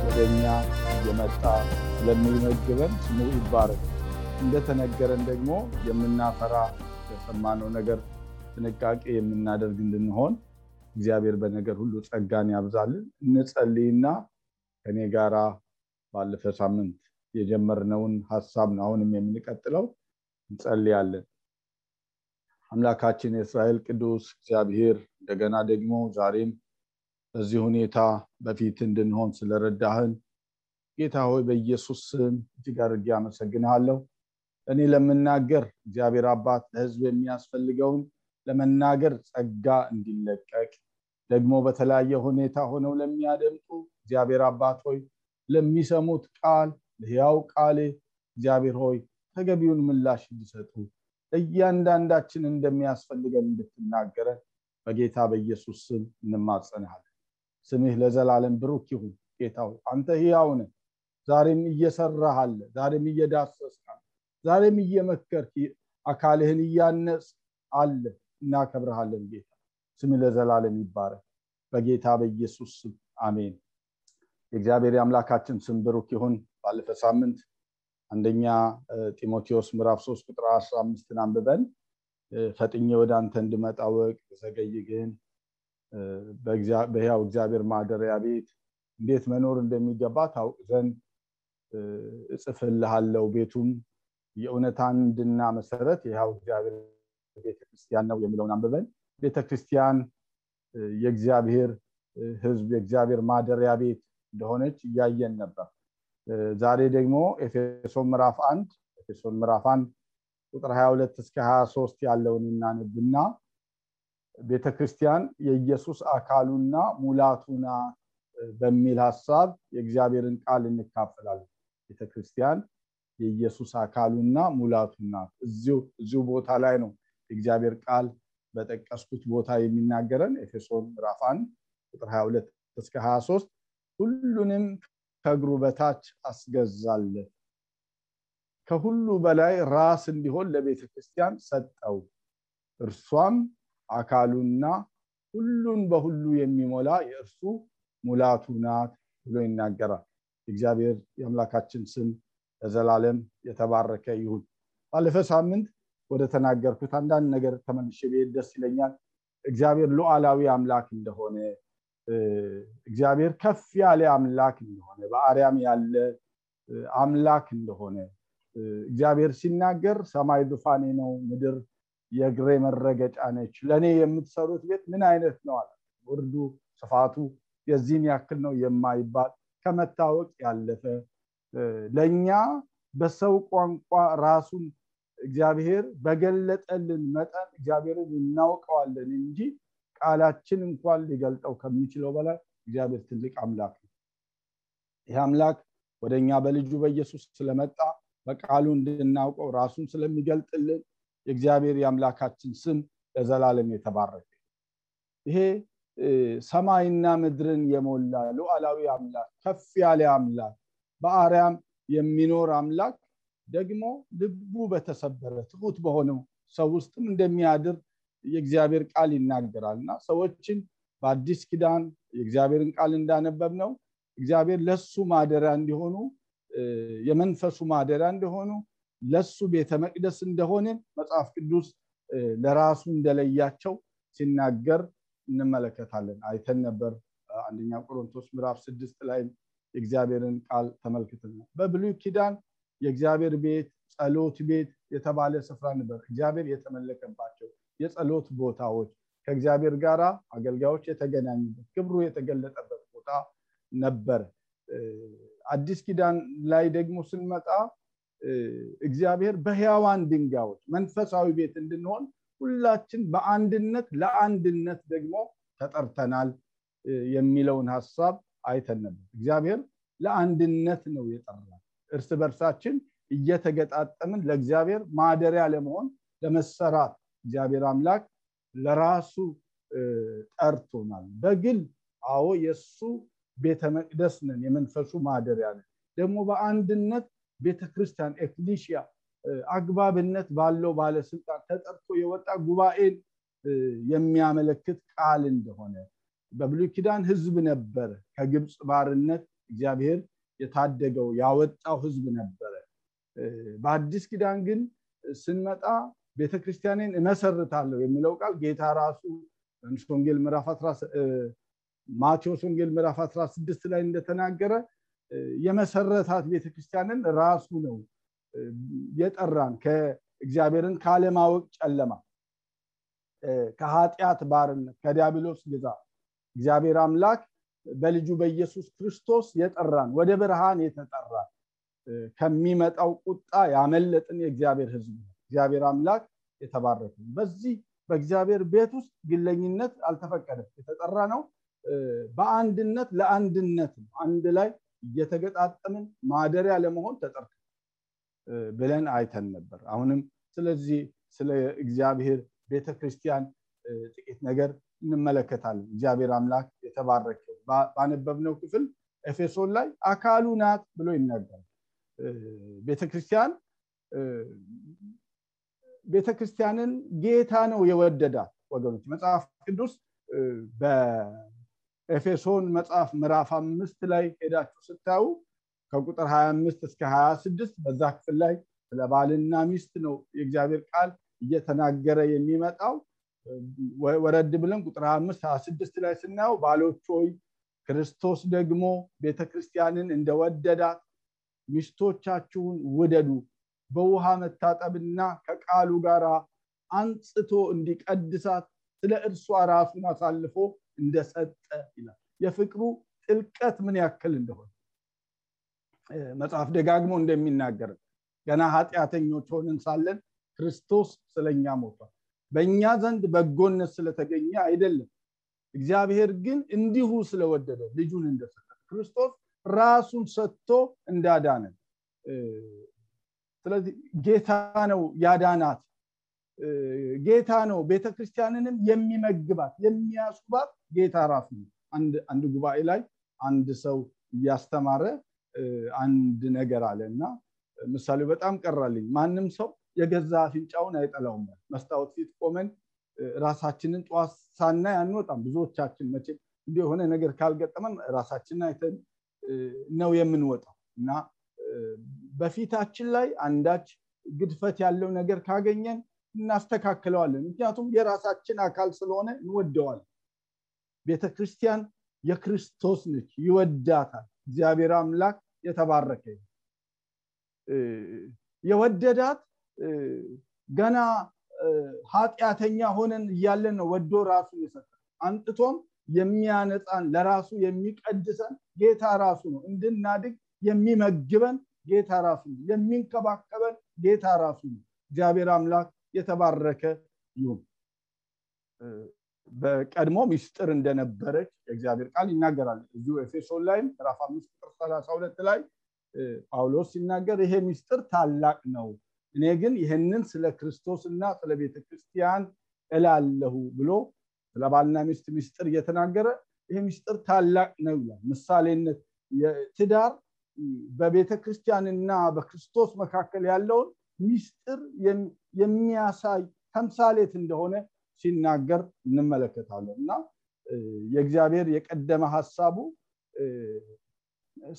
ወደ እኛ የመጣ ስለሚመግበን ስሙ ይባረክ። እንደተነገረን ደግሞ የምናፈራ የሰማነው ነገር ጥንቃቄ የምናደርግ እንድንሆን እግዚአብሔር በነገር ሁሉ ጸጋን ያብዛልን። እንጸልይና ከኔ ጋራ ባለፈ ሳምንት የጀመርነውን ሀሳብ ነው አሁንም የምንቀጥለው። እንጸልያለን። አምላካችን የእስራኤል ቅዱስ እግዚአብሔር እንደገና ደግሞ ዛሬም በዚህ ሁኔታ በፊት እንድንሆን ስለረዳህን ጌታ ሆይ በኢየሱስ ስም እጅግ አድርጌ አመሰግንሃለሁ። እኔ ለምናገር እግዚአብሔር አባት ለህዝብ የሚያስፈልገውን ለመናገር ጸጋ እንዲለቀቅ ደግሞ በተለያየ ሁኔታ ሆነው ለሚያደምጡ እግዚአብሔር አባት ሆይ ለሚሰሙት ቃል ለሕያው ቃሌ እግዚአብሔር ሆይ ተገቢውን ምላሽ እንዲሰጡ እያንዳንዳችን እንደሚያስፈልገን እንድትናገረን በጌታ በኢየሱስ ስም እንማጸንሃለን። ስምህ ለዘላለም ብሩክ ይሁን። ጌታ ሆይ አንተ ሕያው ነህ። ዛሬም እየሰራህ አለ። ዛሬም እየዳሰስክ አለ። ዛሬም እየመከርክ አካልህን እያነጽ አለ። እናከብረሃለን ጌታ። ስምህ ለዘላለም ይባረክ። በጌታ በኢየሱስ ስም አሜን። የእግዚአብሔር የአምላካችን ስም ብሩክ ይሁን። ባለፈ ሳምንት አንደኛ ጢሞቴዎስ ምዕራፍ ሶስት ቁጥር አስራ አምስትን አንብበን ፈጥኜ ወደ አንተ እንድመጣ ወቅ ዘገይ ግን በሕያው እግዚአብሔር ማደሪያ ቤት እንዴት መኖር እንደሚገባ ታውቅ ዘንድ እጽፍልሃለው። ቤቱም የእውነት አንድና መሰረት የሕያው እግዚአብሔር ቤተክርስቲያን ነው የሚለውን አንብበን ቤተክርስቲያን የእግዚአብሔር ሕዝብ የእግዚአብሔር ማደሪያ ቤት እንደሆነች እያየን ነበር። ዛሬ ደግሞ ኤፌሶን ምዕራፍ አንድ ኤፌሶን ምዕራፍ አንድ ቁጥር 22 እስከ 23 ያለውን ቤተክርስቲያን የኢየሱስ አካሉና ሙላቱ ናት በሚል ሀሳብ የእግዚአብሔርን ቃል እንካፈላለን። ቤተክርስቲያን የኢየሱስ አካሉና ሙላቱ ናት። እዚሁ ቦታ ላይ ነው የእግዚአብሔር ቃል በጠቀስኩት ቦታ የሚናገረን ኤፌሶን ምዕራፍ አንድ ቁጥር 22 እስከ 23 ሁሉንም ከእግሩ በታች አስገዛለት ከሁሉ በላይ ራስ እንዲሆን ለቤተ ክርስቲያን ሰጠው። እርሷም አካሉና ሁሉን በሁሉ የሚሞላ የእርሱ ሙላቱ ናት ብሎ ይናገራል። እግዚአብሔር የአምላካችን ስም ለዘላለም የተባረከ ይሁን። ባለፈ ሳምንት ወደ ተናገርኩት አንዳንድ ነገር ተመልሼ ብሄድ ደስ ይለኛል። እግዚአብሔር ሉዓላዊ አምላክ እንደሆነ እግዚአብሔር ከፍ ያለ አምላክ እንደሆነ በአርያም ያለ አምላክ እንደሆነ እግዚአብሔር ሲናገር ሰማይ ዙፋኔ ነው፣ ምድር የእግሬ መረገጫ ነች፣ ለእኔ የምትሰሩት ቤት ምን አይነት ነው አለ። ውርዱ ስፋቱ የዚህን ያክል ነው የማይባል ከመታወቅ ያለፈ ለእኛ በሰው ቋንቋ ራሱን እግዚአብሔር በገለጠልን መጠን እግዚአብሔርን እናውቀዋለን እንጂ ቃላችን እንኳን ሊገልጠው ከሚችለው በላይ እግዚአብሔር ትልቅ አምላክ ነው። ይህ አምላክ ወደ እኛ በልጁ በኢየሱስ ስለመጣ በቃሉ እንድናውቀው ራሱን ስለሚገልጥልን የእግዚአብሔር የአምላካችን ስም ለዘላለም የተባረከ ይሄ ሰማይና ምድርን የሞላ ሉዓላዊ አምላክ ከፍ ያለ አምላክ በአርያም የሚኖር አምላክ ደግሞ ልቡ በተሰበረ ትሁት በሆነው ሰው ውስጥም እንደሚያድር የእግዚአብሔር ቃል ይናገራል። እና ሰዎችን በአዲስ ኪዳን የእግዚአብሔርን ቃል እንዳነበብ ነው እግዚአብሔር ለሱ ማደሪያ እንዲሆኑ የመንፈሱ ማደሪያ እንደሆኑ ለሱ ቤተ መቅደስ እንደሆንን መጽሐፍ ቅዱስ ለራሱ እንደለያቸው ሲናገር እንመለከታለን። አይተን ነበር አንደኛ ቆሮንቶስ ምዕራፍ ስድስት ላይ የእግዚአብሔርን ቃል ተመልክተን በብሉይ ኪዳን የእግዚአብሔር ቤት ጸሎት ቤት የተባለ ስፍራ ነበር። እግዚአብሔር የተመለከባቸው የጸሎት ቦታዎች ከእግዚአብሔር ጋር አገልጋዮች የተገናኙበት ክብሩ የተገለጠበት ቦታ ነበር። አዲስ ኪዳን ላይ ደግሞ ስንመጣ እግዚአብሔር በህያዋን ድንጋዮች መንፈሳዊ ቤት እንድንሆን ሁላችን በአንድነት ለአንድነት ደግሞ ተጠርተናል የሚለውን ሀሳብ አይተን ነበር። እግዚአብሔር ለአንድነት ነው የጠራል እርስ በርሳችን እየተገጣጠምን ለእግዚአብሔር ማደሪያ ለመሆን ለመሰራት እግዚአብሔር አምላክ ለራሱ ጠርቶናል። በግል አዎ የእሱ ቤተ መቅደስ ነን የመንፈሱ ማደሪያ ነን። ደግሞ በአንድነት ቤተክርስቲያን ኤክሊሽያ አግባብነት ባለው ባለስልጣን ተጠርቶ የወጣ ጉባኤን የሚያመለክት ቃል እንደሆነ። በብሉይ ኪዳን ህዝብ ነበረ። ከግብፅ ባርነት እግዚአብሔር የታደገው ያወጣው ህዝብ ነበረ። በአዲስ ኪዳን ግን ስንመጣ ቤተክርስቲያንን እመሰርታለሁ የሚለው ቃል ጌታ ራሱ ማቴዎስ ወንጌል ምዕራፍ 16 ላይ እንደተናገረ የመሰረታት ቤተክርስቲያንን ራሱ ነው የጠራን ከእግዚአብሔርን ካለማወቅ ጨለማ ከኃጢአት ባርነት ከዲያብሎስ ግዛት እግዚአብሔር አምላክ በልጁ በኢየሱስ ክርስቶስ የጠራን ወደ ብርሃን የተጠራን ከሚመጣው ቁጣ ያመለጥን የእግዚአብሔር ህዝብ እግዚአብሔር አምላክ የተባረከ በዚህ በእግዚአብሔር ቤት ውስጥ ግለኝነት አልተፈቀደም። የተጠራ ነው በአንድነት ለአንድነት አንድ ላይ እየተገጣጠምን ማደሪያ ለመሆን ተጠርተ ብለን አይተን ነበር። አሁንም ስለዚህ ስለ እግዚአብሔር ቤተክርስቲያን ጥቂት ነገር እንመለከታለን። እግዚአብሔር አምላክ የተባረከ ባነበብነው ክፍል ኤፌሶን ላይ አካሉ ናት ብሎ ይናገራል። ቤተክርስቲያን ቤተክርስቲያንን ጌታ ነው የወደዳት ወገኖች። መጽሐፍ ቅዱስ በኤፌሶን መጽሐፍ ምዕራፍ አምስት ላይ ሄዳችሁ ስታዩ ከቁጥር 25 እስከ 26 በዛ ክፍል ላይ ስለ ባልና ሚስት ነው የእግዚአብሔር ቃል እየተናገረ የሚመጣው። ወረድ ብለን ቁጥር 25 26 ላይ ስናየው ባሎች ሆይ ክርስቶስ ደግሞ ቤተክርስቲያንን እንደወደዳት ሚስቶቻችሁን ውደዱ በውሃ መታጠብና ከቃሉ ጋር አንጽቶ እንዲቀድሳት ስለ እርሷ ራሱን አሳልፎ እንደሰጠ ይላል። የፍቅሩ ጥልቀት ምን ያክል እንደሆነ መጽሐፍ ደጋግሞ እንደሚናገር ገና ኃጢአተኞች ሆንን ሳለን ክርስቶስ ስለኛ ሞቷል። በእኛ ዘንድ በጎነት ስለተገኘ አይደለም። እግዚአብሔር ግን እንዲሁ ስለወደደ ልጁን እንደሰጠ ክርስቶስ ራሱን ሰጥቶ እንዳዳነን ስለዚህ ጌታ ነው ያዳናት ጌታ ነው። ቤተክርስቲያንንም የሚመግባት የሚያስባት ጌታ ራሱ ነው። አንድ ጉባኤ ላይ አንድ ሰው እያስተማረ አንድ ነገር አለ እና ምሳሌ በጣም ቀራልኝ። ማንም ሰው የገዛ አፍንጫውን አይጠላውም መስታወት ፊት ቆመን ራሳችንን ጠዋት ሳናይ አንወጣም። ብዙዎቻችን መቼ የሆነ ነገር ካልገጠመን ራሳችንን አይተን ነው የምንወጣው እና በፊታችን ላይ አንዳች ግድፈት ያለው ነገር ካገኘን እናስተካክለዋለን። ምክንያቱም የራሳችን አካል ስለሆነ እንወደዋለን። ቤተክርስቲያን የክርስቶስ ነች ይወዳታል። እግዚአብሔር አምላክ የተባረከ የወደዳት ገና ኃጢአተኛ ሆነን እያለን ነው ወዶ ራሱ የሰጠ አንጥቶም የሚያነጻን ለራሱ የሚቀድሰን ጌታ ራሱ ነው። እንድናድግ የሚመግበን ጌታ ራሱ ነው። የሚንከባከበን ጌታ ራሱ ነው። እግዚአብሔር አምላክ የተባረከ ይሁን። በቀድሞ ሚስጥር እንደነበረች የእግዚአብሔር ቃል ይናገራል። እዚሁ ኤፌሶን ላይም ምዕራፍ አምስት ቁጥር ሰላሳ ሁለት ላይ ጳውሎስ ሲናገር ይሄ ሚስጥር ታላቅ ነው። እኔ ግን ይህንን ስለ ክርስቶስ እና ስለ ቤተ ክርስቲያን እላለሁ ብሎ ስለ ባልና ሚስት ሚስጥር እየተናገረ ይሄ ሚስጥር ታላቅ ነው ይላል። ምሳሌነት ትዳር በቤተ ክርስቲያንና በክርስቶስ መካከል ያለውን ሚስጥር የሚያሳይ ተምሳሌት እንደሆነ ሲናገር እንመለከታለን። እና የእግዚአብሔር የቀደመ ሀሳቡ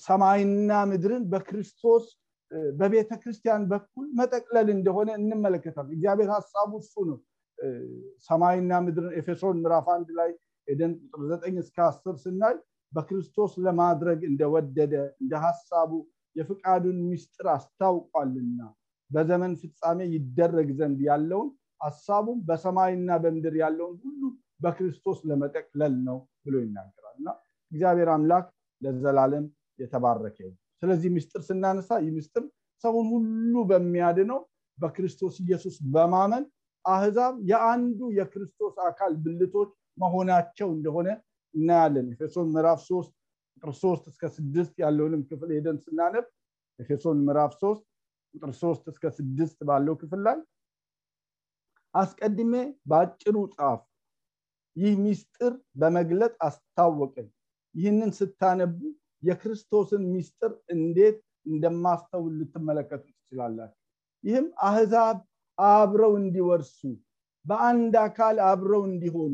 ሰማይና ምድርን በክርስቶስ በቤተ ክርስቲያን በኩል መጠቅለል እንደሆነ እንመለከታለን። እግዚአብሔር ሀሳቡ እሱ ነው። ሰማይና ምድርን ኤፌሶን ምዕራፍ አንድ ላይ ሄደን ቁጥር ዘጠኝ እስከ አስር ስናይ በክርስቶስ ለማድረግ እንደወደደ እንደ ሀሳቡ የፍቃዱን ሚስጥር አስታውቋልና በዘመን ፍጻሜ ይደረግ ዘንድ ያለውን ሀሳቡም በሰማይና በምድር ያለውን ሁሉ በክርስቶስ ለመጠቅለል ነው ብሎ ይናገራል። እና እግዚአብሔር አምላክ ለዘላለም የተባረከ ስለዚህ ምስጢር ስናነሳ ይህ ምስጢር ሰውን ሁሉ በሚያድነው በክርስቶስ ኢየሱስ በማመን አህዛብ የአንዱ የክርስቶስ አካል ብልቶች መሆናቸው እንደሆነ እናያለን። ኤፌሶን ምዕራፍ ሶስት ቁጥር ሶስት እስከ ስድስት ያለውንም ክፍል ሄደን ስናነብ ኤፌሶን ምዕራፍ ሶስት ቁጥር ሶስት እስከ ስድስት ባለው ክፍል ላይ አስቀድሜ በአጭሩ ጻፍ። ይህ ሚስጥር በመግለጥ አስታወቀኝ። ይህንን ስታነቡ የክርስቶስን ሚስጥር እንዴት እንደማስተውል ልትመለከቱ ትችላላችሁ። ይህም አህዛብ አብረው እንዲወርሱ በአንድ አካል አብረው እንዲሆኑ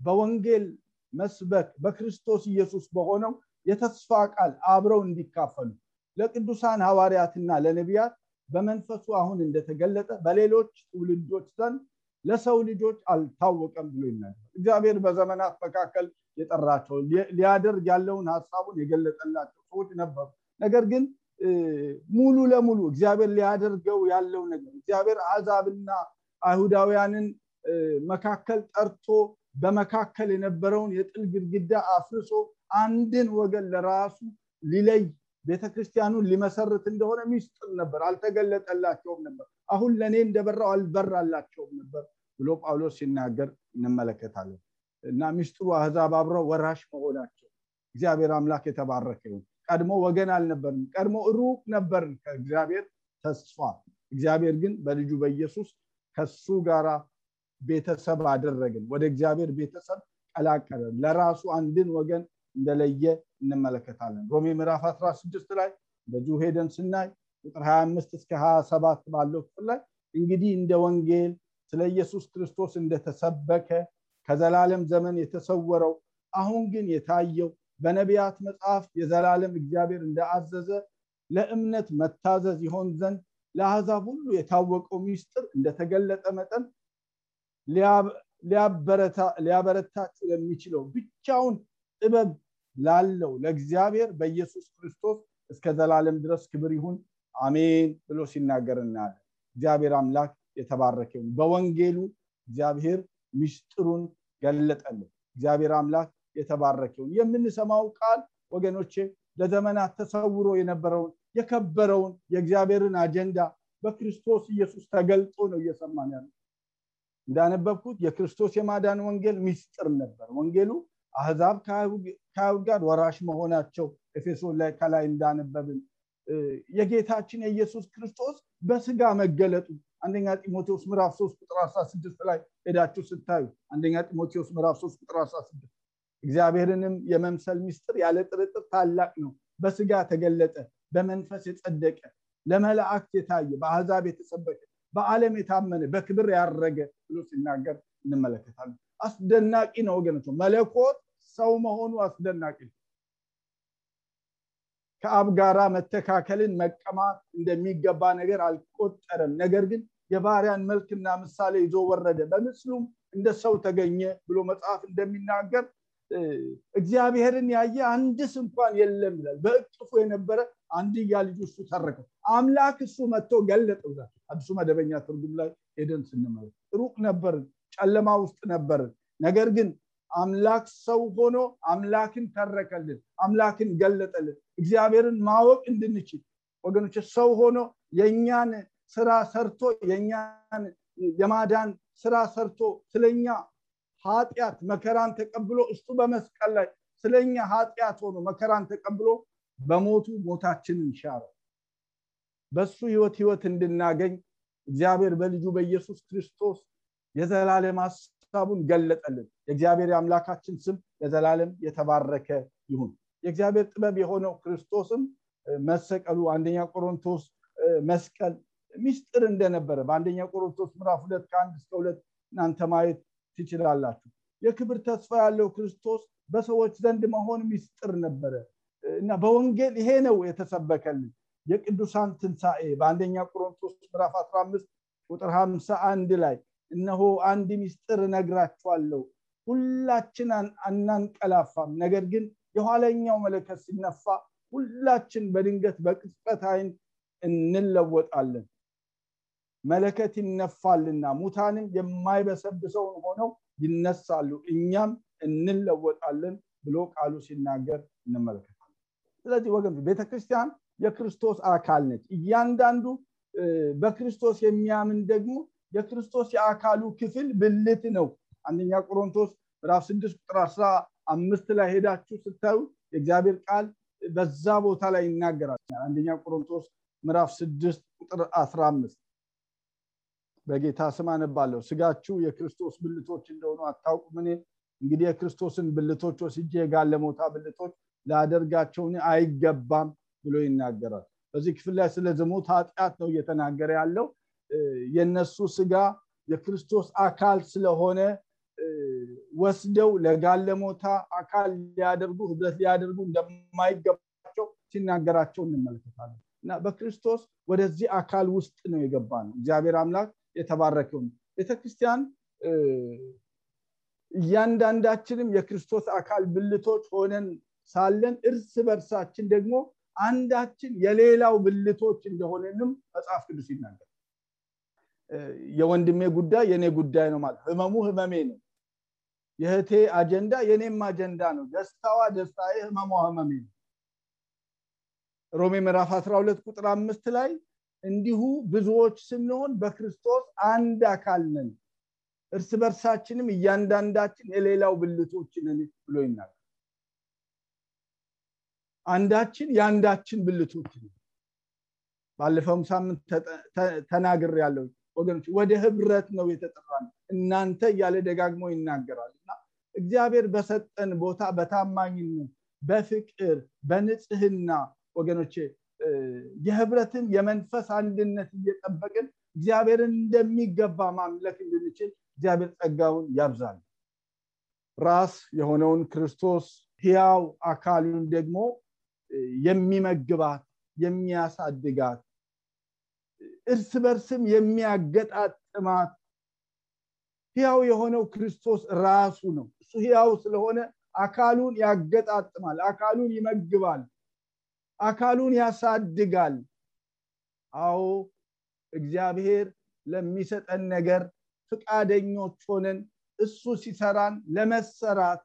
በወንጌል መስበክ በክርስቶስ ኢየሱስ በሆነው የተስፋ ቃል አብረው እንዲካፈሉ ለቅዱሳን ሐዋርያትና ለነቢያት በመንፈሱ አሁን እንደተገለጠ በሌሎች ትውልዶች ዘንድ ለሰው ልጆች አልታወቀም ብሎ ይናገር እግዚአብሔር በዘመናት መካከል የጠራቸው ሊያደርግ ያለውን ሀሳቡን የገለጠላቸው ሰዎች ነበሩ። ነገር ግን ሙሉ ለሙሉ እግዚአብሔር ሊያደርገው ያለው ነገር እግዚአብሔር አሕዛብና አይሁዳውያንን መካከል ጠርቶ በመካከል የነበረውን የጥል ግድግዳ አፍርሶ አንድን ወገን ለራሱ ሊለይ ቤተክርስቲያኑን ሊመሰርት እንደሆነ ሚስጥር ነበር። አልተገለጠላቸውም ነበር። አሁን ለእኔ እንደበራው አልበራላቸውም ነበር ብሎ ጳውሎስ ሲናገር እንመለከታለን። እና ሚስጥሩ አህዛብ አብረው ወራሽ መሆናቸው እግዚአብሔር አምላክ የተባረከ ይሁን። ቀድሞ ወገን አልነበርም ቀድሞ ሩቅ ነበርን ከእግዚአብሔር ተስፋ። እግዚአብሔር ግን በልጁ በኢየሱስ ከሱ ጋር ቤተሰብ አደረግን ወደ እግዚአብሔር ቤተሰብ ቀላቀለን። ለራሱ አንድን ወገን እንደለየ እንመለከታለን። ሮሜ ምዕራፍ 16 ላይ በዚሁ ሄደን ስናይ ቁጥር 25 እስከ 27 ባለው ክፍል ላይ እንግዲህ እንደ ወንጌል ስለ ኢየሱስ ክርስቶስ እንደተሰበከ ከዘላለም ዘመን የተሰወረው አሁን ግን የታየው በነቢያት መጽሐፍ የዘላለም እግዚአብሔር እንደአዘዘ ለእምነት መታዘዝ ይሆን ዘንድ ለአሕዛብ ሁሉ የታወቀው ሚስጥር እንደተገለጠ መጠን ሊያበረታችሁ ለሚችለው ብቻውን ጥበብ ላለው ለእግዚአብሔር በኢየሱስ ክርስቶስ እስከ ዘላለም ድረስ ክብር ይሁን አሜን ብሎ ሲናገር እናያለን። እግዚአብሔር አምላክ የተባረከውን በወንጌሉ እግዚአብሔር ሚስጥሩን ገለጠልን። እግዚአብሔር አምላክ የተባረከውን የምንሰማው ቃል ወገኖቼ ለዘመናት ተሰውሮ የነበረውን የከበረውን የእግዚአብሔርን አጀንዳ በክርስቶስ ኢየሱስ ተገልጦ ነው እየሰማን ያለ እንዳነበብኩት የክርስቶስ የማዳን ወንጌል ሚስጥር ነበር። ወንጌሉ አህዛብ ከአይሁድ ጋር ወራሽ መሆናቸው ኤፌሶን ላይ ከላይ እንዳነበብን የጌታችን የኢየሱስ ክርስቶስ በስጋ መገለጡ አንደኛ ጢሞቴዎስ ምዕራፍ 3 ቁጥር 16 ላይ ሄዳችሁ ስታዩ አንደኛ ጢሞቴዎስ ምዕራፍ 3 ቁጥር 16 እግዚአብሔርንም የመምሰል ሚስጥር ያለ ጥርጥር ታላቅ ነው። በስጋ ተገለጠ በመንፈስ የጸደቀ ለመላእክት የታየ በአሕዛብ የተሰበከ በዓለም የታመነ በክብር ያረገ ብሎ ሲናገር እንመለከታለን። አስደናቂ ነው ወገኖች መለኮት ሰው መሆኑ አስደናቂ ነው። ከአብ ጋራ መተካከልን መቀማት እንደሚገባ ነገር አልቆጠረም። ነገር ግን የባሪያን መልክና ምሳሌ ይዞ ወረደ። በምስሉም እንደ ሰው ተገኘ ብሎ መጽሐፍ እንደሚናገር እግዚአብሔርን ያየ አንድስ እንኳን የለም ይላል። በእቅፉ የነበረ አንድያ ልጁ እሱ ተረከው አምላክ እሱ መጥቶ ገለጠው አዲሱ መደበኛ ትርጉም ላይ ሄደን ስንመለ ሩቅ ነበርን ጨለማ ውስጥ ነበርን። ነገር ግን አምላክ ሰው ሆኖ አምላክን ተረከልን አምላክን ገለጠልን። እግዚአብሔርን ማወቅ እንድንችል ወገኖች ሰው ሆኖ የእኛን ስራ ሰርቶ የእኛን የማዳን ስራ ሰርቶ ስለኛ ኃጢአት መከራን ተቀብሎ እሱ በመስቀል ላይ ስለኛ ኃጢአት ሆኖ መከራን ተቀብሎ በሞቱ ሞታችንን ሻረ በሱ ህይወት ህይወት እንድናገኝ እግዚአብሔር በልጁ በኢየሱስ ክርስቶስ የዘላለም ሀሳቡን ገለጠልን። የእግዚአብሔር የአምላካችን ስም ለዘላለም የተባረከ ይሁን። የእግዚአብሔር ጥበብ የሆነው ክርስቶስም መሰቀሉ አንደኛ ቆሮንቶስ መስቀል ሚስጥር እንደነበረ በአንደኛ ቆሮንቶስ ምዕራፍ ሁለት ከአንድ እስከ ሁለት እናንተ ማየት ትችላላችሁ። የክብር ተስፋ ያለው ክርስቶስ በሰዎች ዘንድ መሆን ሚስጥር ነበረ እና በወንጌል ይሄ ነው የተሰበከልን። የቅዱሳን ትንሣኤ በአንደኛ ቆሮንቶስ ምዕራፍ 15 ቁጥር 51 ላይ እነሆ አንድ ሚስጥር እነግራችኋለሁ። ሁላችን አናንቀላፋም። ነገር ግን የኋለኛው መለከት ሲነፋ ሁላችን በድንገት በቅጽበት አይን እንለወጣለን። መለከት ይነፋልና ሙታንም የማይበሰብሰውን ሆነው ይነሳሉ። እኛም እንለወጣለን ብሎ ቃሉ ሲናገር እንመለከታለን። ስለዚህ ወገን ቤተክርስቲያን የክርስቶስ አካል ነች። እያንዳንዱ በክርስቶስ የሚያምን ደግሞ የክርስቶስ የአካሉ ክፍል ብልት ነው። አንደኛ ቆሮንቶስ ምዕራፍ ስድስት ቁጥር አስራ አምስት ላይ ሄዳችሁ ስታዩ የእግዚአብሔር ቃል በዛ ቦታ ላይ ይናገራል። አንደኛ ቆሮንቶስ ምዕራፍ ስድስት ቁጥር አስራ አምስት በጌታ ስም አነባለሁ። ስጋችሁ የክርስቶስ ብልቶች እንደሆኑ አታውቁም እኔ እንግዲህ የክርስቶስን ብልቶች ወስጄ የጋለሞታ ብልቶች ላደርጋቸውን አይገባም ብሎ ይናገራል። በዚህ ክፍል ላይ ስለ ዝሙት ኃጢአት ነው እየተናገረ ያለው የነሱ ስጋ የክርስቶስ አካል ስለሆነ ወስደው ለጋለሞታ አካል ሊያደርጉ ህብረት ሊያደርጉ እንደማይገባቸው ሲናገራቸው እንመለከታለን። እና በክርስቶስ ወደዚህ አካል ውስጥ ነው የገባ ነው እግዚአብሔር አምላክ የተባረከው ነው። ቤተክርስቲያን እያንዳንዳችንም የክርስቶስ አካል ብልቶች ሆነን ሳለን እርስ በርሳችን ደግሞ አንዳችን የሌላው ብልቶች እንደሆነንም መጽሐፍ ቅዱስ ይናገር የወንድሜ ጉዳይ የኔ ጉዳይ ነው ማለት ህመሙ ህመሜ ነው። የእህቴ አጀንዳ የኔም አጀንዳ ነው። ደስታዋ ደስታዬ ህመሟ ህመሜ ነው። ሮሜ ምዕራፍ 12 ቁጥር አምስት ላይ እንዲሁ ብዙዎች ስንሆን በክርስቶስ አንድ አካል ነን። እርስ በርሳችንም እያንዳንዳችን የሌላው ብልቶች ነን ብሎ ይናገር አንዳችን የአንዳችን ብልቶች ባለፈውም ሳምንት ተናግር ያለው ወገኖች ወደ ህብረት ነው የተጠራ እናንተ እያለ ደጋግሞ ይናገራል። እና እግዚአብሔር በሰጠን ቦታ በታማኝነት በፍቅር በንጽህና ወገኖቼ የህብረትን የመንፈስ አንድነት እየጠበቅን እግዚአብሔርን እንደሚገባ ማምለክ እንድንችል እግዚአብሔር ጸጋውን ያብዛል። ራስ የሆነውን ክርስቶስ ህያው አካሉን ደግሞ የሚመግባት የሚያሳድጋት እርስ በርስም የሚያገጣጥማት ህያው የሆነው ክርስቶስ ራሱ ነው። እሱ ህያው ስለሆነ አካሉን ያገጣጥማል አካሉን ይመግባል አካሉን ያሳድጋል። አዎ እግዚአብሔር ለሚሰጠን ነገር ፍቃደኞች ሆነን እሱ ሲሰራን ለመሰራት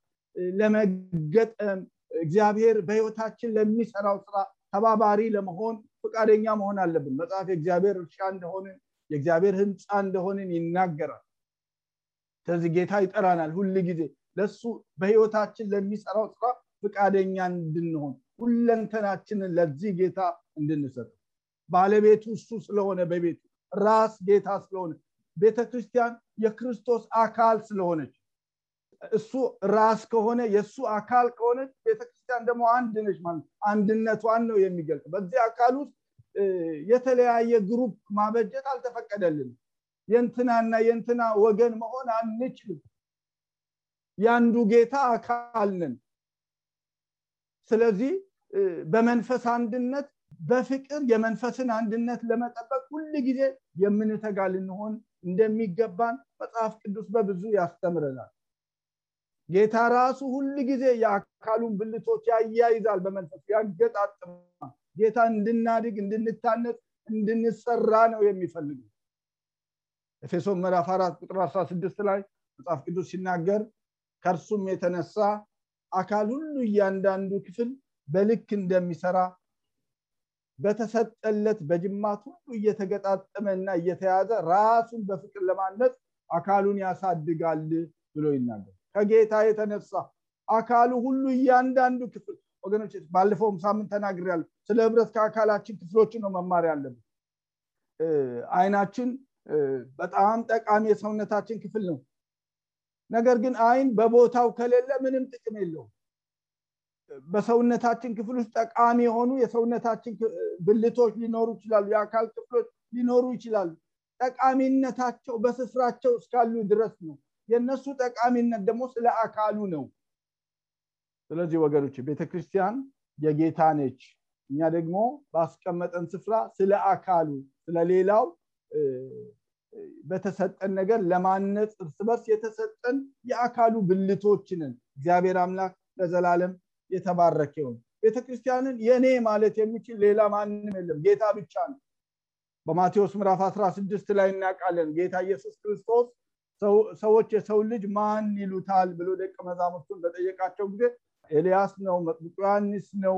ለመገጠም እግዚአብሔር በህይወታችን ለሚሰራው ስራ ተባባሪ ለመሆን ፈቃደኛ መሆን አለብን። መጽሐፍ የእግዚአብሔር እርሻ እንደሆንን የእግዚአብሔር ህንፃ እንደሆንን ይናገራል። ስለዚህ ጌታ ይጠራናል ሁል ጊዜ። ለሱ በህይወታችን ለሚሰራው ስራ ፈቃደኛ እንድንሆን ሁለንተናችንን ለዚህ ጌታ እንድንሰጥ። ባለቤቱ እሱ ስለሆነ በቤቱ ራስ ጌታ ስለሆነ ቤተክርስቲያን የክርስቶስ አካል ስለሆነች እሱ ራስ ከሆነ የእሱ አካል ከሆነች ቤተክርስቲያን ደግሞ አንድ ነች ማለት አንድነቷን ነው የሚገልጥ። በዚህ አካል ውስጥ የተለያየ ግሩፕ ማበጀት አልተፈቀደልንም። የንትናና የንትና ወገን መሆን አንችልም። የአንዱ ጌታ አካል ነን። ስለዚህ በመንፈስ አንድነት በፍቅር የመንፈስን አንድነት ለመጠበቅ ሁል ጊዜ የምንተጋ ልንሆን እንደሚገባን መጽሐፍ ቅዱስ በብዙ ያስተምረናል ጌታ ራሱ ሁል ጊዜ የአካሉን ብልቶች ያያይዛል በመንፈስ ያገጣጥማል። ጌታ እንድናድግ እንድንታነጽ እንድንሰራ ነው የሚፈልግ ኤፌሶን ምዕራፍ አራት ቁጥር 16 ላይ መጽሐፍ ቅዱስ ሲናገር ከእርሱም የተነሳ አካል ሁሉ እያንዳንዱ ክፍል በልክ እንደሚሰራ በተሰጠለት በጅማት ሁሉ እየተገጣጠመ እና እየተያዘ ራሱን በፍቅር ለማነጽ አካሉን ያሳድጋል ብሎ ይናገር ከጌታ የተነሳ አካሉ ሁሉ እያንዳንዱ ክፍል ወገኖች ባለፈውም ሳምንት ተናግሬያለሁ። ስለ ህብረት ከአካላችን ክፍሎችን ነው መማር ያለብን። አይናችን በጣም ጠቃሚ የሰውነታችን ክፍል ነው። ነገር ግን አይን በቦታው ከሌለ ምንም ጥቅም የለውም። በሰውነታችን ክፍል ውስጥ ጠቃሚ የሆኑ የሰውነታችን ብልቶች ሊኖሩ ይችላሉ የአካል ክፍሎች ሊኖሩ ይችላሉ። ጠቃሚነታቸው በስፍራቸው እስካሉ ድረስ ነው የእነሱ ጠቃሚነት ደግሞ ስለ አካሉ ነው። ስለዚህ ወገኖች ቤተክርስቲያን የጌታ ነች። እኛ ደግሞ ባስቀመጠን ስፍራ ስለ አካሉ ስለሌላው በተሰጠን ነገር ለማነጽ እርስ በርስ የተሰጠን የአካሉ ብልቶችንን እግዚአብሔር አምላክ ለዘላለም የተባረከ ይሁን ቤተክርስቲያንን የኔ ማለት የሚችል ሌላ ማንም የለም። ጌታ ብቻ ነው። በማቴዎስ ምዕራፍ 16 ላይ እናውቃለን። ጌታ ኢየሱስ ክርስቶስ ሰዎች የሰው ልጅ ማን ይሉታል ብሎ ደቀ መዛሙርቱን በጠየቃቸው ጊዜ ኤልያስ ነው መጥምቁ ዮሐንስ ነው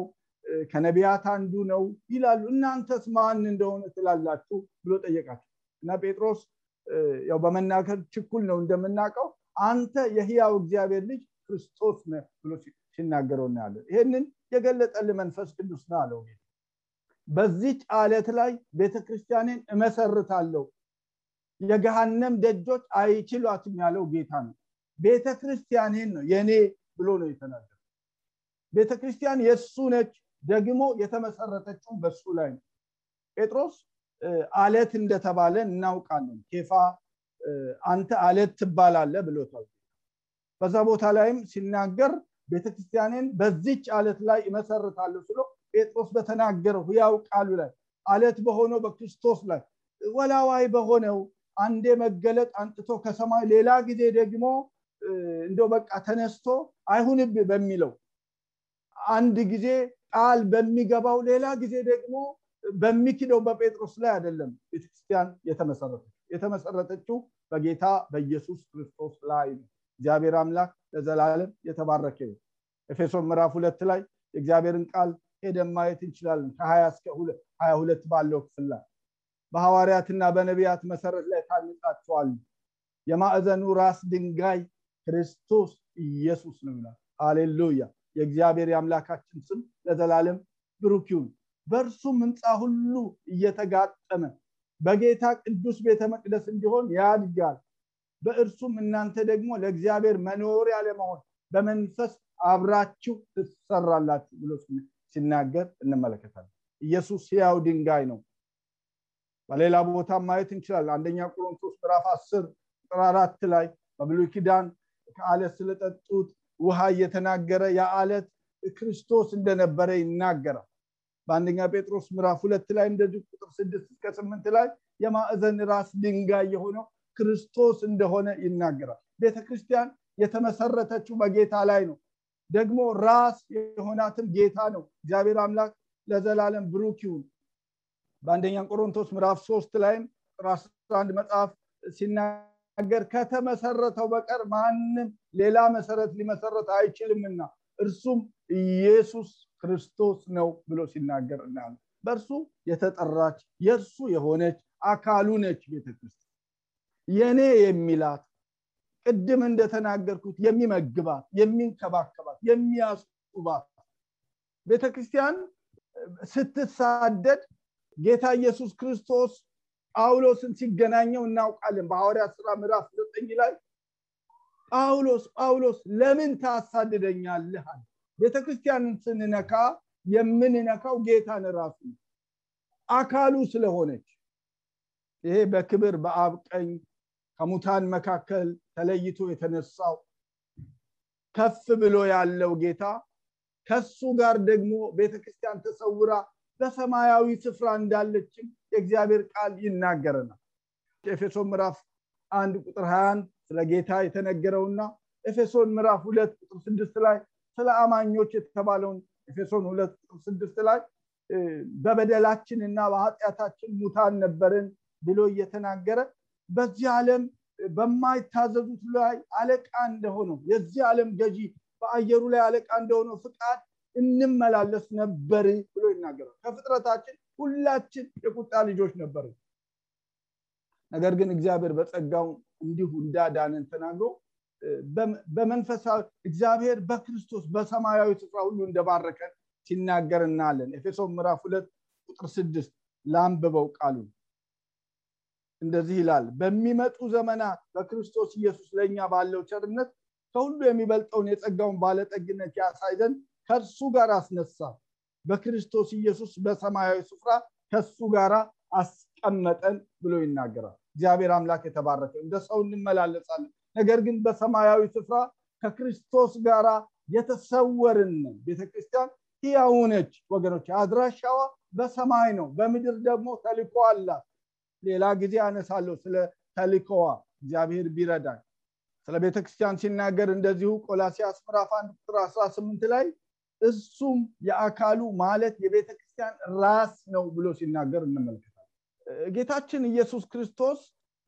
ከነቢያት አንዱ ነው ይላሉ። እናንተስ ማን እንደሆነ ትላላችሁ ብሎ ጠየቃቸው። እና ጴጥሮስ ያው በመናገር ችኩል ነው እንደምናውቀው አንተ የህያው እግዚአብሔር ልጅ ክርስቶስ ነ ብሎ ሲናገረው እናያለን። ይህንን የገለጠል መንፈስ ቅዱስ ነው አለው። በዚች አለት ላይ ቤተክርስቲያንን እመሰርታለሁ የገሃነም ደጆች አይችሏትም ያለው ጌታ ነው። ቤተክርስቲያንን ነው የኔ ብሎ ነው የተናገረ ቤተክርስቲያን የእሱ ነች ደግሞ የተመሰረተችው በሱ ላይ ነው። ጴጥሮስ አለት እንደተባለ እናውቃለን። ኬፋ አንተ አለት ትባላለ ብሎታል። በዛ ቦታ ላይም ሲናገር ቤተክርስቲያንን በዚች አለት ላይ እመሰርታለሁ ስሎ ጴጥሮስ በተናገረው ህያው ቃሉ ላይ አለት በሆነው በክርስቶስ ላይ ወላዋይ በሆነው አንዴ መገለጥ አንጥቶ ከሰማይ ሌላ ጊዜ ደግሞ እንደው በቃ ተነስቶ አይሁንብ በሚለው አንድ ጊዜ ቃል በሚገባው ሌላ ጊዜ ደግሞ በሚክደው በጴጥሮስ ላይ አይደለም ቤተክርስቲያን የተመሰረተችው የተመሰረተችው በጌታ በኢየሱስ ክርስቶስ ላይ ነው። እግዚአብሔር አምላክ ለዘላለም የተባረከ ነው ኤፌሶን ምዕራፍ ሁለት ላይ የእግዚአብሔርን ቃል ሄደን ማየት እንችላለን። ከሀያ እስከ ሀያ ሁለት ባለው ክፍል ላይ በሐዋርያትና በነቢያት መሰረት ላይ ታንጻቸዋል። የማዕዘኑ ራስ ድንጋይ ክርስቶስ ኢየሱስ ነው ይላል። ሃሌሉያ! የእግዚአብሔር የአምላካችን ስም ለዘላለም ብሩክ ይሁን። በእርሱም ህንፃ ሁሉ እየተጋጠመ በጌታ ቅዱስ ቤተ መቅደስ እንዲሆን ያድጋል። በእርሱም እናንተ ደግሞ ለእግዚአብሔር መኖሪያ ለመሆን በመንፈስ አብራችሁ ትሰራላችሁ ብሎ ሲናገር እንመለከታለን። ኢየሱስ ያው ድንጋይ ነው በሌላ ቦታ ማየት እንችላለን። አንደኛ ቆሮንቶስ ምዕራፍ 10 ቁጥር አራት ላይ በብሉይ ኪዳን ከአለት ስለጠጡት ውሃ እየተናገረ የአለት ክርስቶስ እንደነበረ ይናገራል። በአንደኛ ጴጥሮስ ምዕራፍ ሁለት ላይ እንደዚህ ቁጥር ስድስት እስከ ስምንት ላይ የማዕዘን ራስ ድንጋይ የሆነው ክርስቶስ እንደሆነ ይናገራል። ቤተክርስቲያን የተመሰረተችው በጌታ ላይ ነው። ደግሞ ራስ የሆናትም ጌታ ነው። እግዚአብሔር አምላክ ለዘላለም ብሩክ ይሁን በአንደኛ ቆሮንቶስ ምዕራፍ ሶስት ላይም ቁጥር 11 መጽሐፍ ሲናገር ከተመሰረተው በቀር ማንም ሌላ መሰረት ሊመሰረት አይችልምና እርሱም ኢየሱስ ክርስቶስ ነው ብሎ ሲናገር እናያለን። በእርሱ የተጠራች የእርሱ የሆነች አካሉ ነች ቤተክርስቲያን። የኔ የሚላት ቅድም እንደተናገርኩት የሚመግባት የሚንከባከባት የሚያስጡባት ቤተክርስቲያን ስትሳደድ ጌታ ኢየሱስ ክርስቶስ ጳውሎስን ሲገናኘው እናውቃለን። በሐዋርያ ስራ ምዕራፍ ዘጠኝ ላይ ጳውሎስ ጳውሎስ ለምን ታሳድደኛለህ አለ። ቤተክርስቲያንን ስንነካ የምንነካው ጌታን ራሱ አካሉ ስለሆነች። ይሄ በክብር በአብ ቀኝ ከሙታን መካከል ተለይቶ የተነሳው ከፍ ብሎ ያለው ጌታ ከሱ ጋር ደግሞ ቤተክርስቲያን ተሰውራ በሰማያዊ ስፍራ እንዳለችም የእግዚአብሔር ቃል ይናገረናል። ኤፌሶን ምዕራፍ አንድ ቁጥር 21 ስለ ጌታ የተነገረውና ኤፌሶን ምዕራፍ ሁለት ቁጥር ስድስት ላይ ስለ አማኞች የተባለውን ኤፌሶን ሁለት ቁጥር ስድስት ላይ በበደላችንና በኃጢአታችን ሙታን ነበርን ብሎ እየተናገረ በዚህ ዓለም በማይታዘዙት ላይ አለቃ እንደሆነው የዚህ ዓለም ገዢ በአየሩ ላይ አለቃ እንደሆነው ፍቃድ እንመላለስ ነበር ብሎ ይናገራል። ከፍጥረታችን ሁላችን የቁጣ ልጆች ነበር። ነገር ግን እግዚአብሔር በጸጋው እንዲሁ እንዳዳንን ተናግሮ በመንፈሳዊ እግዚአብሔር በክርስቶስ በሰማያዊ ስፍራ ሁሉ እንደባረከን ሲናገር እናያለን ኤፌሶን ምዕራፍ ሁለት ቁጥር ስድስት ላንብበው ቃሉን እንደዚህ ይላል። በሚመጡ ዘመናት በክርስቶስ ኢየሱስ ለእኛ ባለው ቸርነት ከሁሉ የሚበልጠውን የጸጋውን ባለጠግነት ያሳይ ዘንድ ከእርሱ ጋር አስነሳ። በክርስቶስ ኢየሱስ በሰማያዊ ስፍራ ከሱ ጋር አስቀመጠን ብሎ ይናገራል። እግዚአብሔር አምላክ የተባረከ እንደ ሰው እንመላለሳለን። ነገር ግን በሰማያዊ ስፍራ ከክርስቶስ ጋር የተሰወርን ቤተክርስቲያን ህያው ወገኖች። አድራሻዋ በሰማይ ነው። በምድር ደግሞ ተልኮ አላት። ሌላ ጊዜ አነሳለሁ ስለ ተልኮዋ እግዚአብሔር ቢረዳኝ። ስለ ቤተክርስቲያን ሲናገር እንደዚሁ ቆላሲያስ ምዕራፍ 1 ቁጥር 18 ላይ እሱም የአካሉ ማለት የቤተክርስቲያን ራስ ነው ብሎ ሲናገር እንመለከታለን ጌታችን ኢየሱስ ክርስቶስ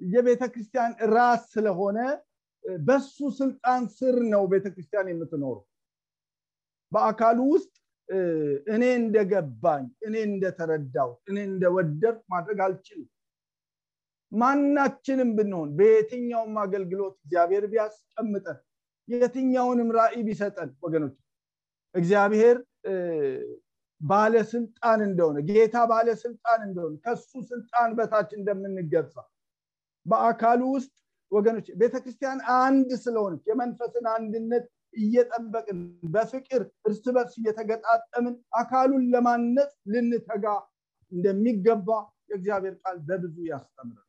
የቤተክርስቲያን ራስ ስለሆነ በሱ ስልጣን ስር ነው ቤተክርስቲያን የምትኖሩ በአካሉ ውስጥ እኔ እንደገባኝ እኔ እንደተረዳው እኔ እንደወደድኩ ማድረግ አልችልም። ማናችንም ብንሆን በየትኛውም አገልግሎት እግዚአብሔር ቢያስቀምጠን የትኛውንም ራእይ ቢሰጠን ወገኖች እግዚአብሔር ባለስልጣን እንደሆነ ጌታ ባለስልጣን እንደሆነ ከሱ ስልጣን በታች እንደምንገዛ በአካሉ ውስጥ ወገኖች ቤተክርስቲያን አንድ ስለሆነች የመንፈስን አንድነት እየጠበቅን በፍቅር እርስ በርስ እየተገጣጠምን አካሉን ለማነጽ ልንተጋ እንደሚገባ የእግዚአብሔር ቃል በብዙ ያስተምራል።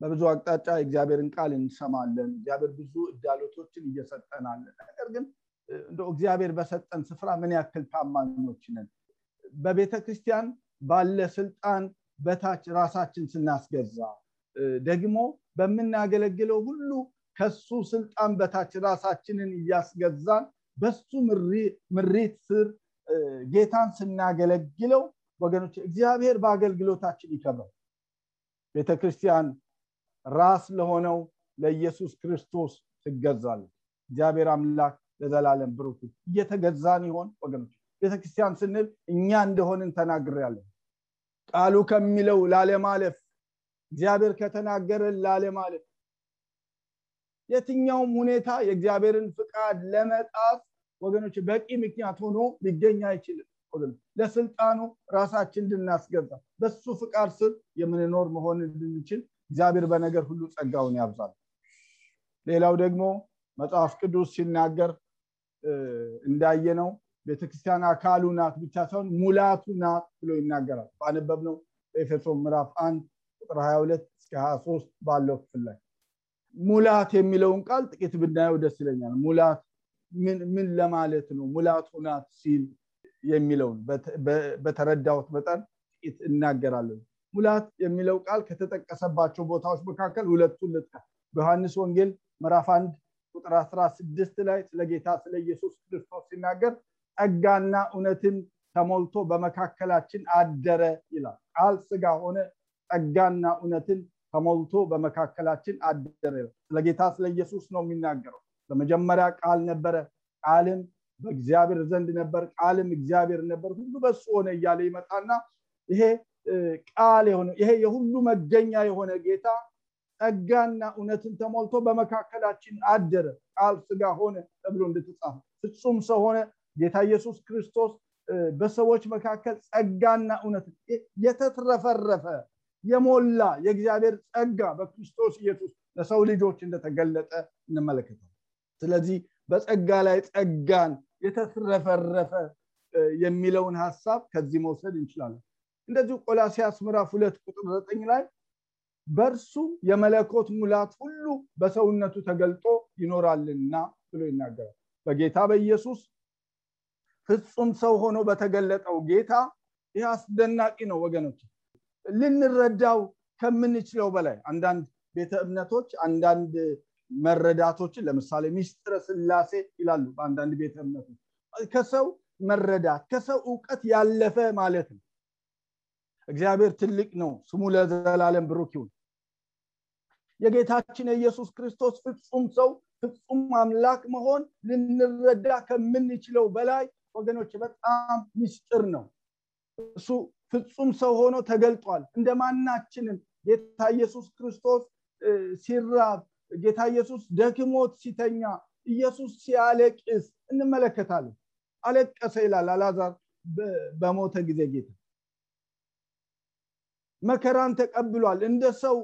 በብዙ አቅጣጫ የእግዚአብሔርን ቃል እንሰማለን። እግዚአብሔር ብዙ እዳሎቶችን እየሰጠናለን ነገር ግን እግዚአብሔር በሰጠን ስፍራ ምን ያክል ታማኞች ነን? በቤተ ክርስቲያን ባለ ስልጣን በታች ራሳችን ስናስገዛ ደግሞ በምናገለግለው ሁሉ ከሱ ስልጣን በታች ራሳችንን እያስገዛን በሱ ምሪት ስር ጌታን ስናገለግለው ወገኖች እግዚአብሔር በአገልግሎታችን ይከብራል ቤተክርስቲያን ራስ ለሆነው ለኢየሱስ ክርስቶስ ትገዛለች። እግዚአብሔር አምላክ ለዘላለም ብሩክ እየተገዛን ይሆን? ወገኖች ቤተክርስቲያን ስንል እኛ እንደሆንን ተናግሬያለን ቃሉ ከሚለው ላለማለፍ እግዚአብሔር ከተናገረን ላለማለፍ የትኛውም ሁኔታ የእግዚአብሔርን ፍቃድ ለመጣት ወገኖች በቂ ምክንያት ሆኖ ሊገኝ አይችልም። ለስልጣኑ ራሳችን እንድናስገዛ በሱ ፍቃድ ስር የምንኖር መሆን እንድንችል እግዚአብሔር በነገር ሁሉ ጸጋውን ያብዛል። ሌላው ደግሞ መጽሐፍ ቅዱስ ሲናገር እንዳየነው ቤተክርስቲያን አካሉ ናት ብቻ ሳይሆን ሙላቱ ናት ብሎ ይናገራል። ባነበብነው በኤፌሶ ምዕራፍ 1 ቁጥር 22 እስከ 23 ባለው ክፍል ላይ ሙላት የሚለውን ቃል ጥቂት ብናየው ደስ ይለኛል። ሙላት ምን ለማለት ነው? ሙላቱ ናት ሲል የሚለውን በተረዳሁት መጠን ጥቂት እናገራለን። ሙላት የሚለው ቃል ከተጠቀሰባቸው ቦታዎች መካከል ሁለቱን ልጥቀስ። በዮሐንስ ወንጌል ምዕራፍ 1 ቁጥር 16 ላይ ስለ ጌታ ስለ ኢየሱስ ክርስቶስ ሲናገር ጸጋና እውነትን ተሞልቶ በመካከላችን አደረ ይላል። ቃል ስጋ ሆነ ጸጋና እውነትን ተሞልቶ በመካከላችን አደረ ስለ ጌታ ስለ ኢየሱስ ነው የሚናገረው። በመጀመሪያ ቃል ነበረ ቃልም በእግዚአብሔር ዘንድ ነበር ቃልም እግዚአብሔር ነበር ሁሉ በሱ ሆነ እያለ ይመጣና ይሄ ቃል የሆነ ይሄ የሁሉ መገኛ የሆነ ጌታ ጸጋና እውነትን ተሞልቶ በመካከላችን አደረ። ቃል ስጋ ሆነ ተብሎ እንደተጻፈ ፍጹም ሰው ሆነ። ጌታ ኢየሱስ ክርስቶስ በሰዎች መካከል ጸጋና እውነት የተትረፈረፈ የሞላ የእግዚአብሔር ጸጋ በክርስቶስ ኢየሱስ ለሰው ልጆች እንደተገለጠ እንመለከታል ስለዚህ በጸጋ ላይ ጸጋን የተትረፈረፈ የሚለውን ሀሳብ ከዚህ መውሰድ እንችላለን። እንደዚሁ ቆላሲያስ ምዕራፍ ሁለት ቁጥር ዘጠኝ ላይ በእርሱ የመለኮት ሙላት ሁሉ በሰውነቱ ተገልጦ ይኖራልና ብሎ ይናገራል። በጌታ በኢየሱስ ፍጹም ሰው ሆኖ በተገለጠው ጌታ ይህ አስደናቂ ነው ወገኖች። ልንረዳው ከምንችለው በላይ አንዳንድ ቤተ እምነቶች አንዳንድ መረዳቶችን ለምሳሌ ሚስጥረ ስላሴ ይላሉ በአንዳንድ ቤተ እምነቶች። ከሰው መረዳት ከሰው እውቀት ያለፈ ማለት ነው። እግዚአብሔር ትልቅ ነው። ስሙ ለዘላለም ብሩክ ይሁን የጌታችን የኢየሱስ ክርስቶስ ፍጹም ሰው ፍጹም አምላክ መሆን ልንረዳ ከምንችለው በላይ ወገኖች በጣም ምስጢር ነው። እሱ ፍጹም ሰው ሆኖ ተገልጧል። እንደ ማናችንም ጌታ ኢየሱስ ክርስቶስ ሲራብ ጌታ ኢየሱስ ደክሞት ሲተኛ ኢየሱስ ሲያለቅስ እንመለከታለን። አለቀሰ ይላል አላዛር በሞተ ጊዜ ጌታ። መከራን ተቀብሏል። እንደ ሰው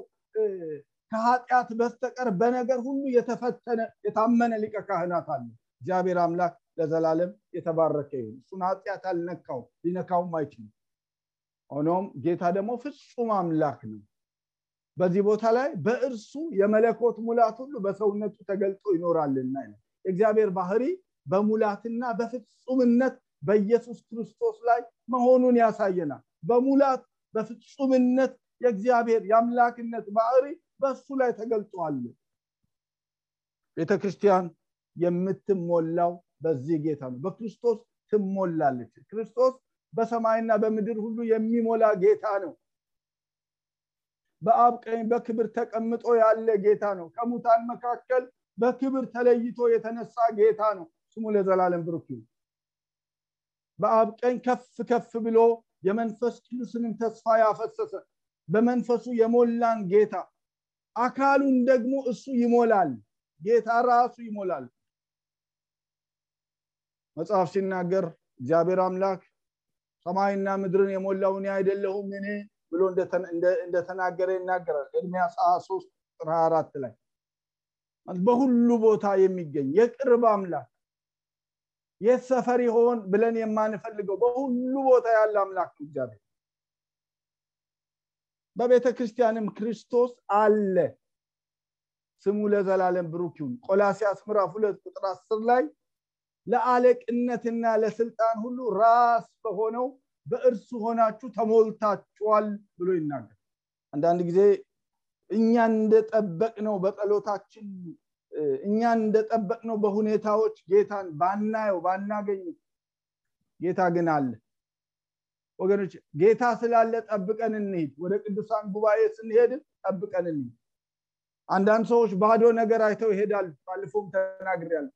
ከኃጢአት በስተቀር በነገር ሁሉ የተፈተነ የታመነ ሊቀ ካህናት አለ እግዚአብሔር አምላክ ለዘላለም የተባረከ ይሁን። እሱን ኃጢአት አልነካው ሊነካውም አይችልም። ሆኖም ጌታ ደግሞ ፍጹም አምላክ ነው። በዚህ ቦታ ላይ በእርሱ የመለኮት ሙላት ሁሉ በሰውነቱ ተገልጦ ይኖራልና የእግዚአብሔር ባህሪ በሙላትና በፍጹምነት በኢየሱስ ክርስቶስ ላይ መሆኑን ያሳየናል። በሙላት በፍጹምነት የእግዚአብሔር የአምላክነት ባህሪ በእሱ ላይ ተገልጧል። ቤተክርስቲያን የምትሞላው በዚህ ጌታ ነው። በክርስቶስ ትሞላለች። ክርስቶስ በሰማይና በምድር ሁሉ የሚሞላ ጌታ ነው። በአብ ቀኝ በክብር ተቀምጦ ያለ ጌታ ነው። ከሙታን መካከል በክብር ተለይቶ የተነሳ ጌታ ነው። ስሙ ለዘላለም ብሩክ በአብ ቀኝ ከፍ ከፍ ብሎ የመንፈስ ቅዱስንም ተስፋ ያፈሰሰ በመንፈሱ የሞላን ጌታ አካሉን ደግሞ እሱ ይሞላል። ጌታ ራሱ ይሞላል። መጽሐፍ ሲናገር እግዚአብሔር አምላክ ሰማይና ምድርን የሞላው እኔ አይደለሁም እኔ ብሎ እንደተናገረ ይናገራል። ኤርሚያስ 23 ቁጥር 24 ላይ በሁሉ ቦታ የሚገኝ የቅርብ አምላክ የት ሰፈር ይሆን ብለን የማንፈልገው? በሁሉ ቦታ ያለ አምላክ ነው በቤተ ክርስቲያንም ክርስቶስ አለ። ስሙ ለዘላለም ብሩክ ይሁን። ቆላሲያስ ምዕራፍ ሁለት ቁጥር አስር ላይ ለአለቅነትና ለስልጣን ሁሉ ራስ በሆነው በእርሱ ሆናችሁ ተሞልታችኋል ብሎ ይናገር። አንዳንድ ጊዜ እኛን እንደጠበቅ ነው በጸሎታችን እኛን እንደጠበቅ ነው በሁኔታዎች ጌታን ባናየው ባናገኝ ጌታ ግን አለ ወገኖች ጌታ ስላለ ጠብቀን እንሂድ። ወደ ቅዱሳን ጉባኤ ስንሄድ ጠብቀን እንሂድ። አንዳንድ ሰዎች ባዶ ነገር አይተው ይሄዳሉ። ባለፈውም ተናግሬያለሁ።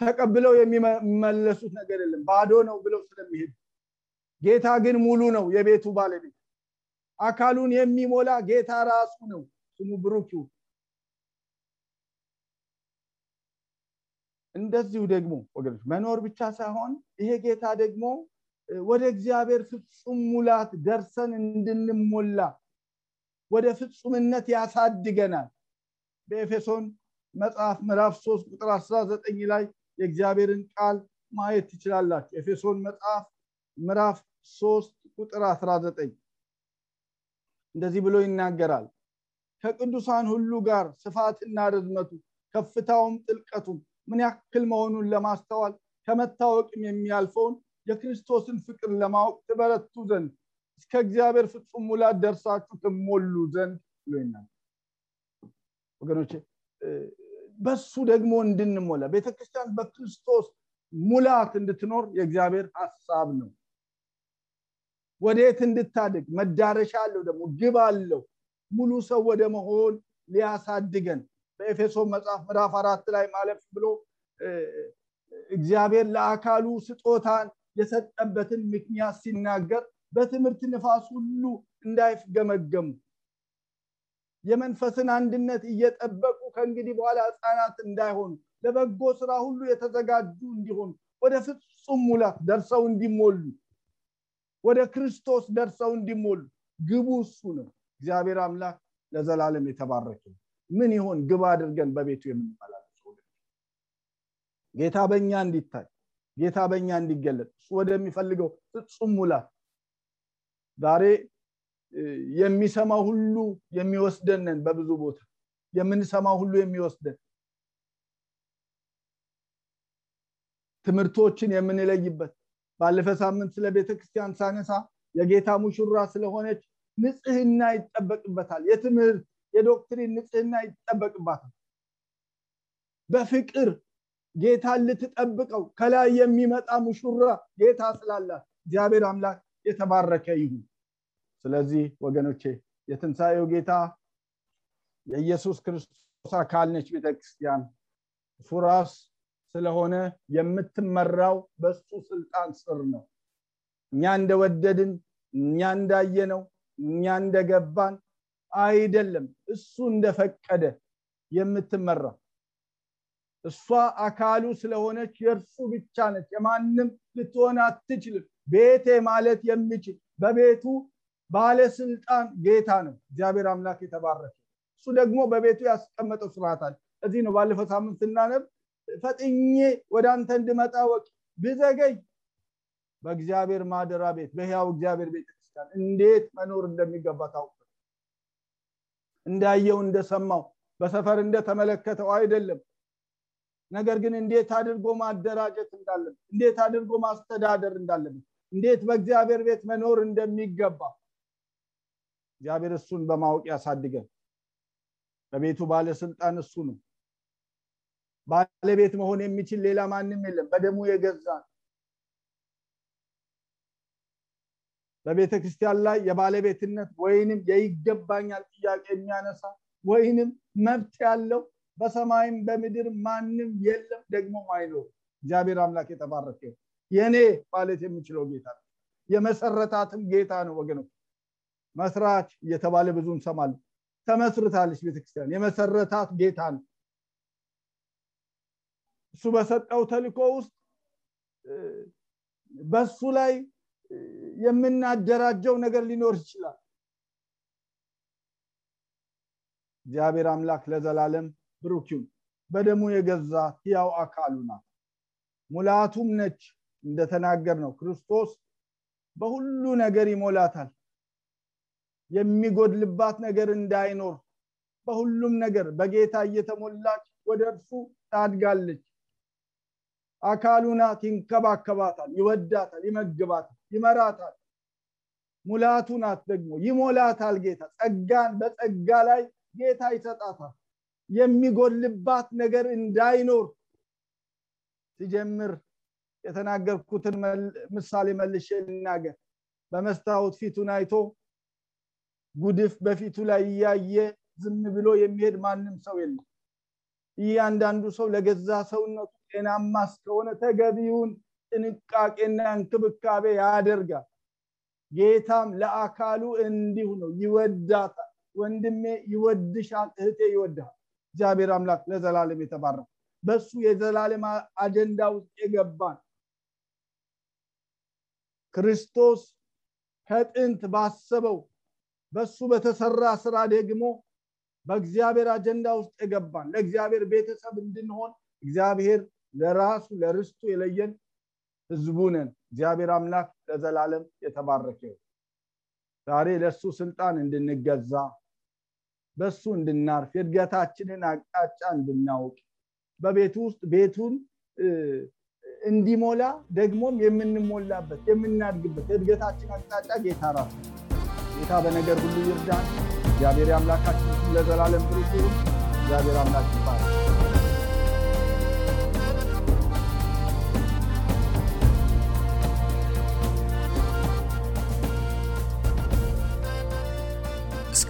ተቀብለው የሚመለሱት ነገር የለም። ባዶ ነው ብለው ስለሚሄዱ። ጌታ ግን ሙሉ ነው የቤቱ ባለቤት። አካሉን የሚሞላ ጌታ ራሱ ነው። ስሙ ብሩክ እንደዚሁ ደግሞ ወገኖች መኖር ብቻ ሳይሆን ይሄ ጌታ ደግሞ ወደ እግዚአብሔር ፍጹም ሙላት ደርሰን እንድንሞላ ወደ ፍጹምነት ያሳድገናል። በኤፌሶን መጽሐፍ ምዕራፍ 3 ቁጥር 19 ላይ የእግዚአብሔርን ቃል ማየት ትችላላችሁ። ኤፌሶን መጽሐፍ ምዕራፍ 3 ቁጥር 19 እንደዚህ ብሎ ይናገራል። ከቅዱሳን ሁሉ ጋር ስፋትና ርዝመቱ ከፍታውም ጥልቀቱም ምን ያክል መሆኑን ለማስተዋል ከመታወቅም የሚያልፈውን የክርስቶስን ፍቅር ለማወቅ ትበረቱ ዘንድ እስከ እግዚአብሔር ፍጹም ሙላት ደርሳችሁ ትሞሉ ዘንድ ብሎ ወገኖቼ በሱ ደግሞ እንድንሞላ ቤተክርስቲያን በክርስቶስ ሙላት እንድትኖር የእግዚአብሔር ሀሳብ ነው። ወዴት እንድታድግ? መዳረሻ አለው ደግሞ ግብ አለው። ሙሉ ሰው ወደ መሆን ሊያሳድገን በኤፌሶን መጽሐፍ ምዕራፍ አራት ላይ ማለፍ ብሎ እግዚአብሔር ለአካሉ ስጦታን የሰጠበትን ምክንያት ሲናገር በትምህርት ንፋስ ሁሉ እንዳይፍገመገሙ የመንፈስን አንድነት እየጠበቁ ከእንግዲህ በኋላ ህፃናት እንዳይሆኑ ለበጎ ስራ ሁሉ የተዘጋጁ እንዲሆኑ ወደ ፍጹም ሙላት ደርሰው እንዲሞሉ ወደ ክርስቶስ ደርሰው እንዲሞሉ። ግቡ እሱ ነው። እግዚአብሔር አምላክ ለዘላለም የተባረከ ምን ይሆን? ግብ አድርገን በቤቱ የምንመላለሰው ጌታ በእኛ እንዲታይ ጌታ በእኛ እንዲገለጥ እሱ ወደሚፈልገው ፍጹም ሙላት ዛሬ የሚሰማው ሁሉ የሚወስደንን በብዙ ቦታ። የምንሰማው ሁሉ የሚወስደን ትምህርቶችን የምንለይበት ባለፈ ሳምንት ስለ ቤተክርስቲያን ሳነሳ የጌታ ሙሽራ ስለሆነች ንጽህና ይጠበቅበታል። የትምህርት የዶክትሪን ንጽህና ይጠበቅባታል። በፍቅር ጌታን ልትጠብቀው ከላይ የሚመጣ ሙሽራ ጌታ ስላላት እግዚአብሔር አምላክ የተባረከ ይሁን። ስለዚህ ወገኖቼ የትንሣኤው ጌታ የኢየሱስ ክርስቶስ አካል ነች ቤተክርስቲያን። እሱ ስለሆነ የምትመራው በሱ ስልጣን ስር ነው። እኛ እንደወደድን እኛ እንዳየነው እኛ እንደገባን አይደለም። እሱ እንደፈቀደ የምትመራ እሷ አካሉ ስለሆነች የእርሱ ብቻ ነች። የማንም ልትሆን አትችልም። ቤቴ ማለት የሚችል በቤቱ ባለስልጣን ጌታ ነው። እግዚአብሔር አምላክ የተባረከ። እሱ ደግሞ በቤቱ ያስቀመጠው ስርዓት አለ። እዚህ ነው ባለፈው ሳምንት ስናነብ ፈጥኜ ወደ አንተ እንድመጣ ወቅ ብዘገይ በእግዚአብሔር ማደራ ቤት በሕያው እግዚአብሔር ቤተክርስቲያን እንዴት መኖር እንደሚገባ ታውቅ። እንዳየው እንደሰማው በሰፈር እንደተመለከተው አይደለም ነገር ግን እንዴት አድርጎ ማደራጀት እንዳለብን እንዴት አድርጎ ማስተዳደር እንዳለብን እንዴት በእግዚአብሔር ቤት መኖር እንደሚገባ እግዚአብሔር እሱን በማወቅ ያሳድገን። በቤቱ ባለስልጣን እሱ ነው። ባለቤት መሆን የሚችል ሌላ ማንም የለም። በደሙ የገዛ በቤተ ክርስቲያን ላይ የባለቤትነት ወይንም የይገባኛል ጥያቄ የሚያነሳ ወይንም መብት ያለው በሰማይም በምድር ማንም የለም ደግሞ አይኖር። እግዚአብሔር አምላክ የተባረከ የኔ ማለት የሚችለው ጌታ ነው። የመሰረታትም ጌታ ነው ወገኖች መስራች እየተባለ ብዙ እንሰማለን። ተመስርታለች ቤተክርስቲያን። የመሰረታት ጌታ ነው። እሱ በሰጠው ተልኮ ውስጥ በሱ ላይ የምናደራጀው ነገር ሊኖር ይችላል። እግዚአብሔር አምላክ ለዘላለም ብሩኪው በደሙ የገዛ ያው አካሉ ናት። ሙላቱም ነች እንደተናገር ነው ክርስቶስ በሁሉ ነገር ይሞላታል። የሚጎድልባት ነገር እንዳይኖር በሁሉም ነገር በጌታ እየተሞላች ወደ እርሱ ታድጋለች። አካሉ ናት ይንከባከባታል ይወዳታል ይመግባታል ይመራታል። ሙላቱ ናት ደግሞ ይሞላታል ጌታ። ጸጋን በጸጋ ላይ ጌታ ይሰጣታል የሚጎልባት ነገር እንዳይኖር ሲጀምር የተናገርኩትን ምሳሌ መልሼ ልናገር። በመስታወት ፊቱን አይቶ ጉድፍ በፊቱ ላይ እያየ ዝም ብሎ የሚሄድ ማንም ሰው የለም። እያንዳንዱ ሰው ለገዛ ሰውነቱ ጤናማ እስከሆነ ተገቢውን ጥንቃቄና እንክብካቤ ያደርጋል። ጌታም ለአካሉ እንዲሁ ነው። ይወዳታል። ወንድሜ ይወድሻል እህቴ ይወድሃል እግዚአብሔር አምላክ ለዘላለም የተባረከ በሱ የዘላለም አጀንዳ ውስጥ የገባን ክርስቶስ ከጥንት ባሰበው በሱ በተሰራ ስራ ደግሞ በእግዚአብሔር አጀንዳ ውስጥ የገባን ለእግዚአብሔር ቤተሰብ እንድንሆን እግዚአብሔር ለራሱ ለርስቱ የለየን ህዝቡ ነን። እግዚአብሔር አምላክ ለዘላለም የተባረከ ዛሬ ለሱ ስልጣን እንድንገዛ በሱ እንድናርፍ የእድገታችንን አቅጣጫ እንድናውቅ በቤቱ ውስጥ ቤቱን እንዲሞላ ደግሞም የምንሞላበት የምናድግበት የእድገታችን አቅጣጫ ጌታ ራሱ ጌታ በነገር ሁሉ ይርዳን። እግዚአብሔር አምላካችን ለዘላለም ብሩክ ይሁን። እግዚአብሔር አምላክ ይባላል